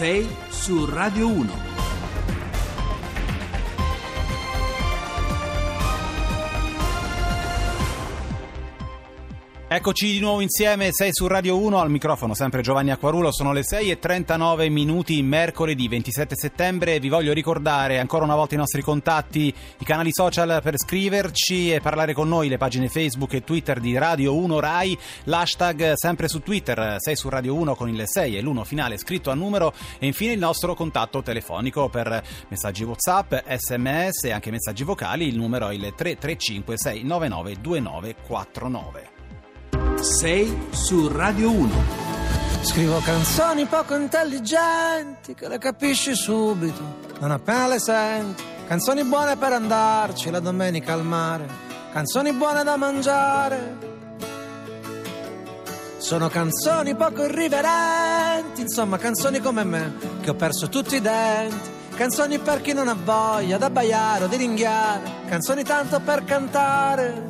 6 su Radio 1. Eccoci di nuovo insieme, 6 su Radio 1, al microfono sempre Giovanni Acquarulo, sono le 6 e 39 minuti, mercoledì 27 settembre, vi voglio ricordare ancora una volta i nostri contatti, i canali social per scriverci e parlare con noi, le pagine Facebook e Twitter di Radio 1 Rai, l'hashtag sempre su Twitter, 6 su Radio 1 con il 6 e l'1 finale scritto a numero e infine il nostro contatto telefonico per messaggi Whatsapp, sms e anche messaggi vocali, il numero è il 335 699 2949. 6 su Radio 1. Scrivo canzoni poco intelligenti che le capisci subito, non appena le senti. Canzoni buone per andarci la domenica al mare, canzoni buone da mangiare. Sono canzoni poco irriverenti, insomma canzoni come me, che ho perso tutti i denti. Canzoni per chi non ha voglia d'abbaiare o di ringhiare, canzoni tanto per cantare.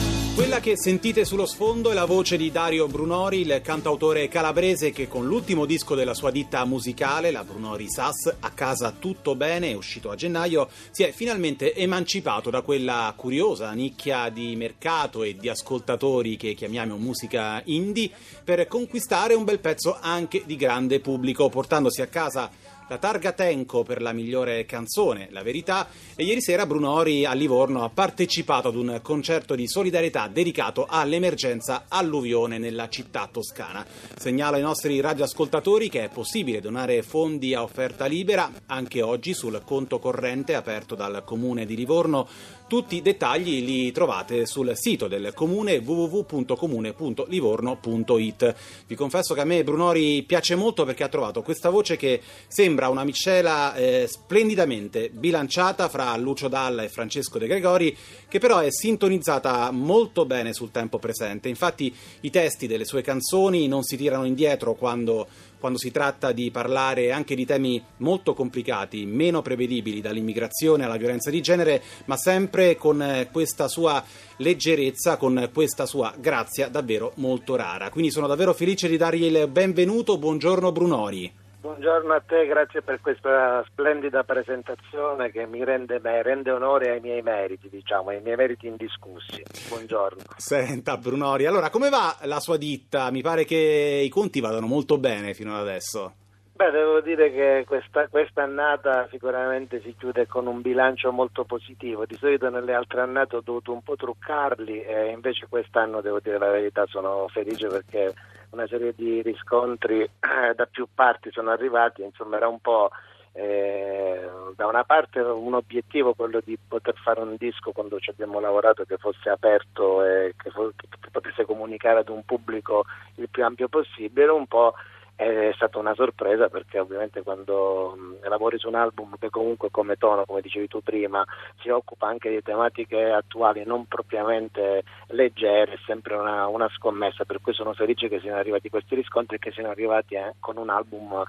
Quella che sentite sullo sfondo è la voce di Dario Brunori, il cantautore calabrese che con l'ultimo disco della sua ditta musicale, la Brunori Sass, a casa tutto bene, uscito a gennaio, si è finalmente emancipato da quella curiosa nicchia di mercato e di ascoltatori che chiamiamo musica indie per conquistare un bel pezzo anche di grande pubblico, portandosi a casa la targa Tenco per la migliore canzone, La Verità, e ieri sera Brunori a Livorno ha partecipato ad un concerto di solidarietà dedicato all'emergenza alluvione nella città toscana. Segnalo ai nostri radioascoltatori che è possibile donare fondi a offerta libera anche oggi sul conto corrente aperto dal comune di Livorno. Tutti i dettagli li trovate sul sito del comune www.comune.livorno.it. Vi confesso che a me Brunori piace molto perché ha trovato questa voce che sembra una miscela eh, splendidamente bilanciata fra Lucio Dalla e Francesco De Gregori, che però è sintonizzata molto bene sul tempo presente. Infatti i testi delle sue canzoni non si tirano indietro quando quando si tratta di parlare anche di temi molto complicati, meno prevedibili, dall'immigrazione alla violenza di genere, ma sempre con eh, questa sua leggerezza, con questa sua grazia davvero molto rara. Quindi sono davvero felice di dargli il benvenuto. Buongiorno Brunori. Buongiorno a te, grazie per questa splendida presentazione che mi rende, beh, rende, onore ai miei meriti, diciamo, ai miei meriti indiscussi. Buongiorno. Senta Brunori, allora come va la sua ditta? Mi pare che i conti vadano molto bene fino ad adesso. Beh, devo dire che questa, questa annata sicuramente si chiude con un bilancio molto positivo. Di solito nelle altre annate ho dovuto un po' truccarli e invece quest'anno, devo dire la verità, sono felice perché una serie di riscontri eh, da più parti sono arrivati, insomma era un po' eh, da una parte un obiettivo quello di poter fare un disco quando ci abbiamo lavorato che fosse aperto e che, fo- che potesse comunicare ad un pubblico il più ampio possibile, un po' è stata una sorpresa perché ovviamente quando lavori su un album che comunque come tono, come dicevi tu prima, si occupa anche di tematiche attuali non propriamente leggere, è sempre una, una scommessa, per cui sono felice che siano arrivati questi riscontri e che siano arrivati eh, con un album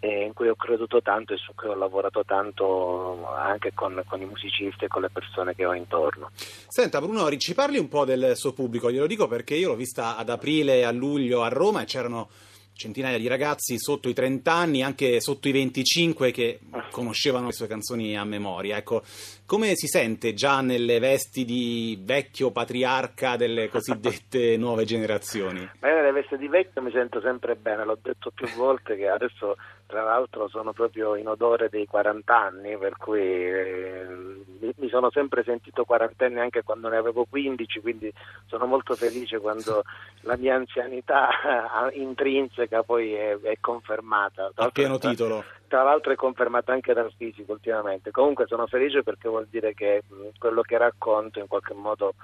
eh, in cui ho creduto tanto e su cui ho lavorato tanto anche con, con, i musicisti e con le persone che ho intorno. Senta Bruno, ci parli un po' del suo pubblico, glielo dico perché io l'ho vista ad aprile, a luglio a Roma e c'erano centinaia di ragazzi sotto i 30 anni, anche sotto i 25 che conoscevano le sue canzoni a memoria. Ecco, come si sente già nelle vesti di vecchio patriarca delle cosiddette nuove generazioni? Beh, nelle vesti di vecchio mi sento sempre bene, l'ho detto più volte che adesso tra l'altro sono proprio in odore dei 40 anni, per cui eh, mi sono sempre sentito quarantenne anche quando ne avevo 15, quindi sono molto felice quando la mia anzianità intrinseca poi è, è confermata. A pieno titolo. Tra l'altro è confermata anche dal fisico ultimamente. Comunque sono felice perché vuol dire che mh, quello che racconto in qualche modo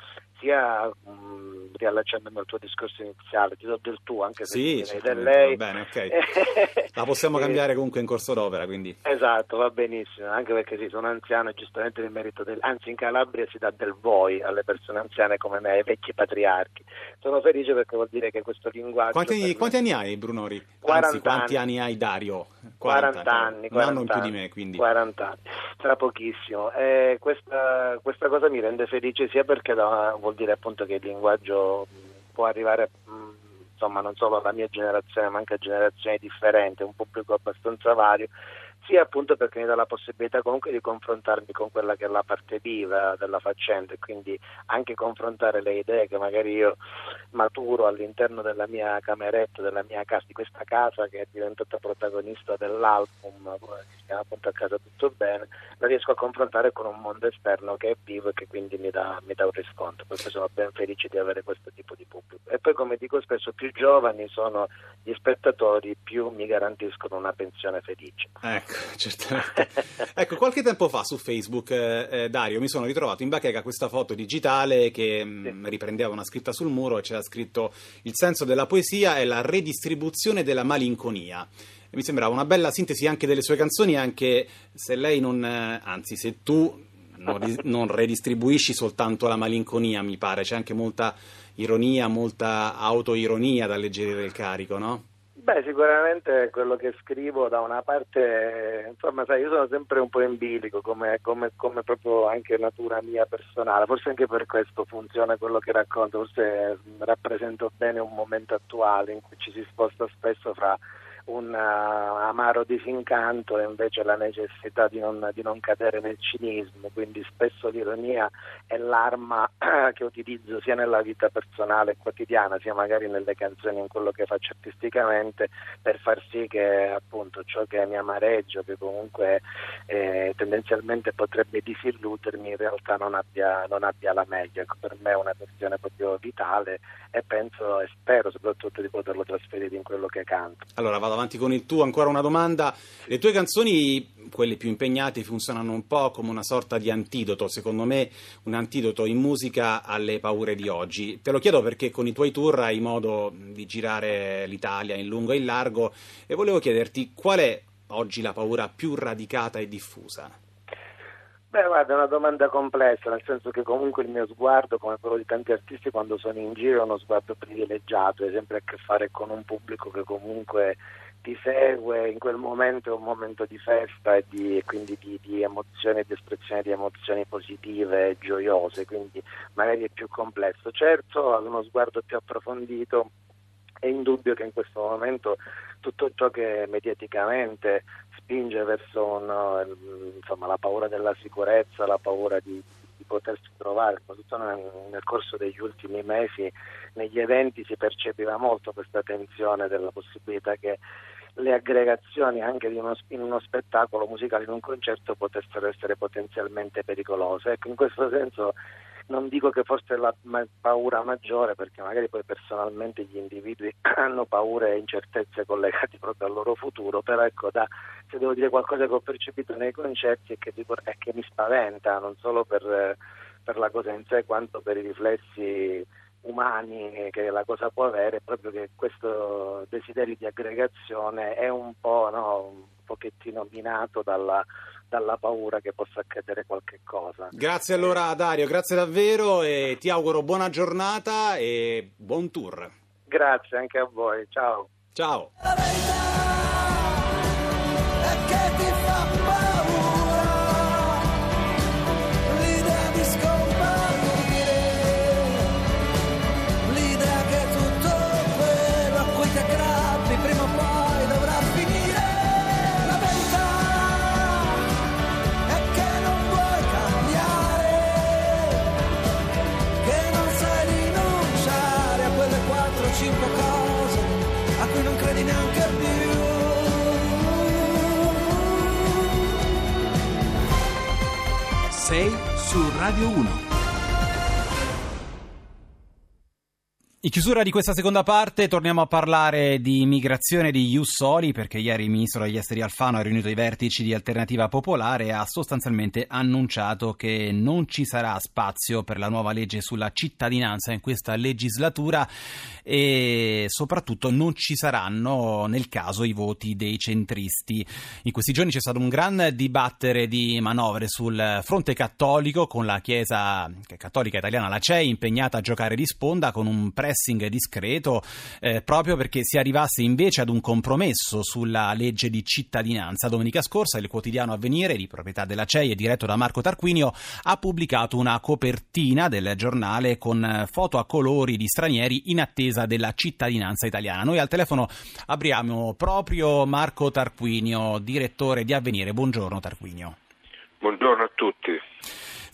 sia mh, riallacciandomi al tuo discorso iniziale, ti do del tu anche se Sì, sì, del lei. va bene, ok. La possiamo Eh, cambiare comunque in corso d'opera, quindi... Esatto, va benissimo, anche perché sì, sono anziano e giustamente mi merito del... Anzi, in Calabria si dà del voi alle persone anziane come me, ai vecchi patriarchi. Sono felice perché vuol dire che questo linguaggio... Quanti, quanti anni hai, Brunori? 40 Anzi, quanti anni. anni hai, Dario? 40 anni, Un anno in 40 più di me, quindi... 40 anni, tra pochissimo. E questa, questa cosa mi rende felice sia perché da- vuol dire appunto che il linguaggio mh, può arrivare mh, insomma non solo alla mia generazione ma anche a generazioni differenti, un pubblico abbastanza vario, sia appunto perché mi dà la possibilità comunque di confrontarmi con quella che è la parte viva della faccenda e quindi anche confrontare le idee che magari io maturo all'interno della mia cameretta, della mia casa, di questa casa che è diventata protagonista dell'album, eh, che si chiama appunto a casa tutto bene, la riesco a confrontare con un mondo esterno che è vivo e che quindi mi dà, mi dà un riscontro, perché sono ben felice di avere questo tipo di pubblico. E poi come dico spesso, più giovani sono gli spettatori, più mi garantiscono una pensione felice. Ecco, certamente. ecco, qualche tempo fa su Facebook, eh, eh, Dario, mi sono ritrovato in bacheca questa foto digitale che mh, riprendeva una scritta sul muro e c'era scritto il senso della poesia è la redistribuzione della malinconia. E mi sembrava una bella sintesi anche delle sue canzoni, anche se lei non, eh, anzi se tu non, non redistribuisci soltanto la malinconia, mi pare, c'è anche molta ironia, molta autoironia da alleggerire il carico, no? Beh, sicuramente quello che scrivo da una parte, insomma, sai, io sono sempre un po' in bilico, come, come- come proprio anche natura mia personale, forse anche per questo funziona quello che racconto, forse mm, rappresento bene un momento attuale in cui ci si sposta spesso fra un eh, amaro disincanto e invece la necessità di non, di non cadere nel cinismo, quindi spesso l'ironia è l'arma che utilizzo sia nella vita personale e quotidiana, sia magari nelle canzoni in quello che faccio artisticamente, per far sì che appunto ciò che mi amareggio, che comunque eh, tendenzialmente potrebbe disilludermi, in realtà non abbia, non abbia la meglio. Ecco, per me è una questione proprio vitale e penso e spero soprattutto di poterlo trasferire in quello che canto. Allora vado avanti con il tuo, ancora una domanda. Le tue canzoni, quelle più impegnate, funzionano un po' come una sorta di antidoto, secondo me un antidoto in musica alle paure di oggi. Te lo chiedo perché con i tuoi tour hai modo di girare l'Italia in lungo e in largo e volevo chiederti qual è oggi la paura più radicata e diffusa? Beh, guarda, è una domanda complessa, nel senso che comunque il mio sguardo, come quello di tanti artisti quando sono in giro, è uno sguardo privilegiato, hai sempre a che fare con un pubblico che comunque ti segue, in quel momento è un momento di festa e, di, e quindi di, di emozioni e di espressione di emozioni positive e gioiose, quindi magari è più complesso. Certo, ad uno sguardo più approfondito è indubbio che in questo momento tutto ciò che mediaticamente spinge verso un, insomma, la paura della sicurezza, la paura di, di potersi trovare, soprattutto nel, nel, corso degli ultimi mesi, negli eventi si percepiva molto questa tensione della possibilità che le aggregazioni anche uno, in uno spettacolo musicale, in un concerto, potessero essere potenzialmente pericolose. Ecco, in questo senso non dico che forse è la paura maggiore perché magari poi personalmente gli individui hanno paure e incertezze collegate proprio al loro futuro, però ecco da, se devo dire qualcosa che ho percepito nei concerti è che, è che mi spaventa non solo per, per la cosa in sé quanto per i riflessi umani che la cosa può avere, proprio che questo desiderio di aggregazione è un po' no, un pochettino minato dalla, dalla paura che possa accadere qualche cosa. Grazie allora Dario, grazie davvero e ti auguro buona giornata e buon tour. Grazie anche a voi, ciao. Ciao. 6, su Radio 1. In chiusura di questa seconda parte torniamo a parlare di immigrazione di Ius Soli perché ieri il ministro degli esteri Alfano ha riunito i vertici di Alternativa Popolare e ha sostanzialmente annunciato che non ci sarà spazio per la nuova legge sulla cittadinanza in questa legislatura e soprattutto non ci saranno nel caso i voti dei centristi. In questi giorni c'è stato un gran dibattere di manovre sul fronte cattolico con la Chiesa cattolica italiana, la CEI, impegnata a giocare di sponda con un prezzo pressing discreto eh, proprio perché si arrivasse invece ad un compromesso sulla legge di cittadinanza. Domenica scorsa il quotidiano Avvenire di proprietà della CEI diretto da Marco Tarquinio ha pubblicato una copertina del giornale con foto a colori di stranieri in attesa della cittadinanza italiana. Noi al telefono apriamo proprio Marco Tarquinio, direttore di Avvenire. Buongiorno Tarquinio. Buongiorno a tutti.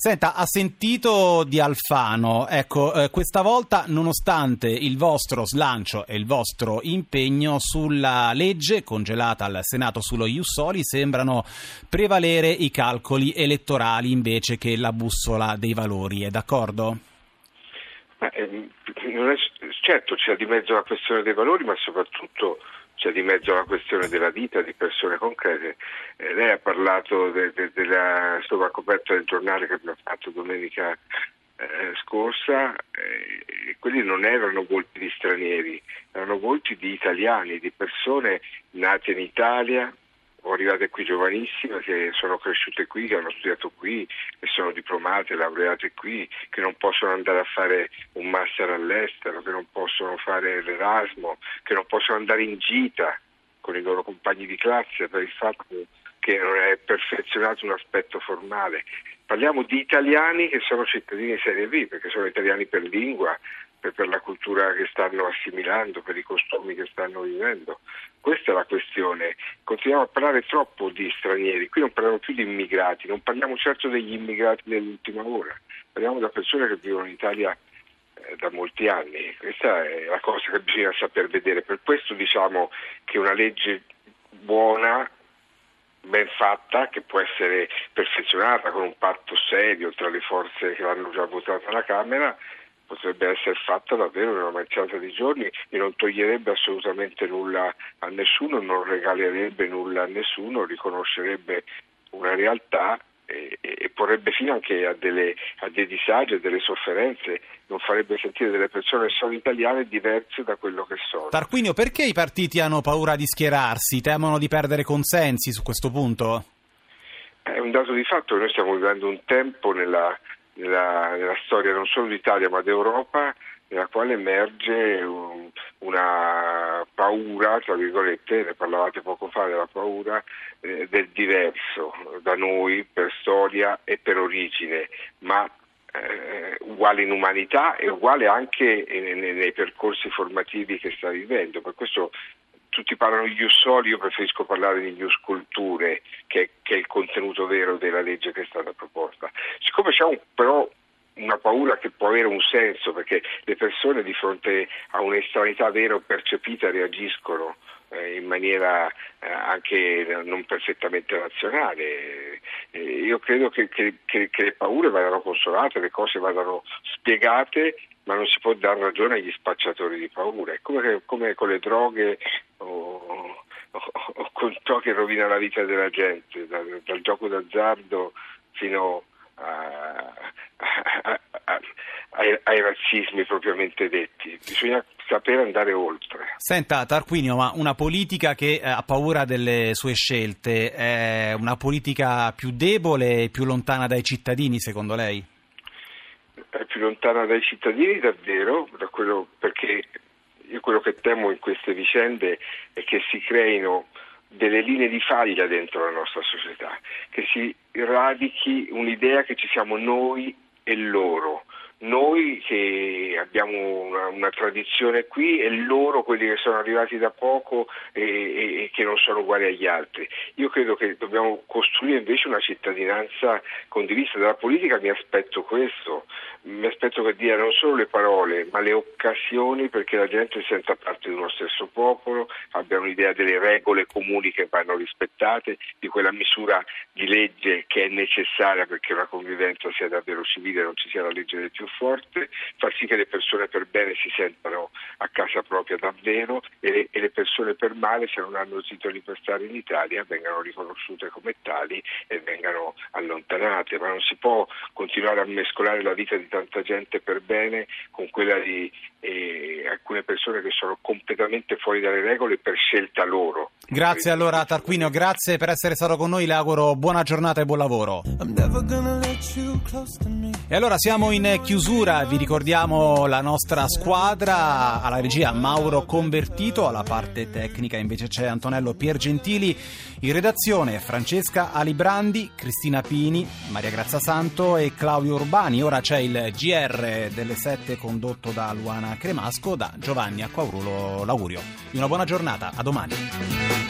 Senta, ha sentito di Alfano, ecco, eh, questa volta nonostante il vostro slancio e il vostro impegno sulla legge congelata al Senato sullo Iussoli sembrano prevalere i calcoli elettorali invece che la bussola dei valori, è d'accordo? Eh, è, certo c'è di mezzo la questione dei valori, ma soprattutto c'è di mezzo la questione della vita di persone concrete. Eh, lei ha parlato de, de, della sovracoperta del giornale che abbiamo fatto domenica eh, scorsa, eh, quelli non erano volti di stranieri, erano volti di italiani, di persone nate in Italia, o arrivate qui giovanissime che sono cresciute qui, che hanno studiato qui, che sono diplomate, laureate qui, che non possono andare a fare un master all'estero, che non possono fare l'Erasmo, che non possono andare in gita con i loro compagni di classe per il fatto che non è perfezionato un aspetto formale. Parliamo di italiani che sono cittadini serie B, perché sono italiani per lingua, per, la cultura che stanno assimilando, per i costumi che stanno vivendo. Questa è la questione. Continuiamo a parlare troppo di stranieri, qui non parliamo più di immigrati, non parliamo certo degli immigrati dell'ultima ora, parliamo da persone che vivono in Italia eh, da molti anni. Questa è la cosa che bisogna saper vedere. Per questo diciamo che una legge buona ben fatta, che può essere perfezionata con un patto serio tra le forze che l'hanno già votata alla Camera, potrebbe essere fatta davvero in una manciata di giorni e non toglierebbe assolutamente nulla a nessuno, non regalerebbe nulla a nessuno, riconoscerebbe una realtà e, e porrebbe fine anche a, delle, a dei disagi, a delle sofferenze, non farebbe sentire delle persone che sono italiane diverse da quello che sono. Tarquinio, perché i partiti hanno paura di schierarsi, temono di perdere consensi su questo punto? È un dato di fatto che noi stiamo vivendo un tempo nella nella, nella storia non solo d'Italia ma d'Europa nella quale emerge un, una paura, tra virgolette, ne parlavate poco fa della paura eh, del diverso da noi per storia e per origine, ma eh, uguale in umanità e uguale anche nei, nei percorsi formativi che sta vivendo. Per questo tutti parlano di ius soli, io preferisco parlare di ius culture, che, che, è il contenuto vero della legge che è stata proposta. Siccome c'è un, però una paura che può avere un senso, perché le persone di fronte a un'estranità vera o percepita reagiscono eh, in maniera eh, anche non perfettamente razionale. Eh, io credo che, che, che, che le paure vadano consolate, le cose vadano spiegate ma non si può dare ragione agli spacciatori di paura. È come, come con le droghe o, o, o, con ciò che rovina la vita della gente, dal, dal gioco d'azzardo fino a, a, a, ai, ai razzismi propriamente detti. Bisogna sapere andare oltre. Senta Tarquinio, ma una politica che eh, ha paura delle sue scelte è una politica più debole e più lontana dai cittadini, secondo lei? Lontana dai cittadini davvero, da quello, perché io quello che temo in queste vicende è che si creino delle linee di faglia dentro la nostra società, che si radichi un'idea che ci siamo noi e loro, noi che abbiamo una, una, tradizione qui e loro quelli che sono arrivati da poco e, e, e, che non sono uguali agli altri. Io credo che dobbiamo costruire invece una cittadinanza condivisa. Dalla politica mi aspetto questo, mi aspetto che dia non solo le parole ma le occasioni perché la gente senta parte di uno stesso popolo, abbia un'idea delle regole comuni che vanno rispettate, di quella misura di legge che è necessaria perché una convivenza sia davvero civile, non ci sia la legge del più forte, far sì che le persone per bene si sentano casa propria davvero e le, e le persone per male, se non hanno titoli per stare in Italia, vengano riconosciute come tali e vengano allontanate, ma non si può continuare a mescolare la vita di tanta gente per bene con quella di eh, alcune persone che sono completamente fuori dalle regole per scelta loro. Grazie allora Tarquinio, grazie per essere stato con noi, le auguro buona giornata e buon lavoro. E allora siamo in chiusura, vi ricordiamo la nostra squadra, alla regia Mauro Convertito, alla parte tecnica invece c'è Antonello Piergentili, in redazione Francesca Alibrandi, Cristina Pini, Maria Grazia Santo e Claudio Urbani. Ora c'è il GR delle 7 condotto da Luana Cremasco, da Giovanni Acquaurulo l'augurio una buona giornata, a domani.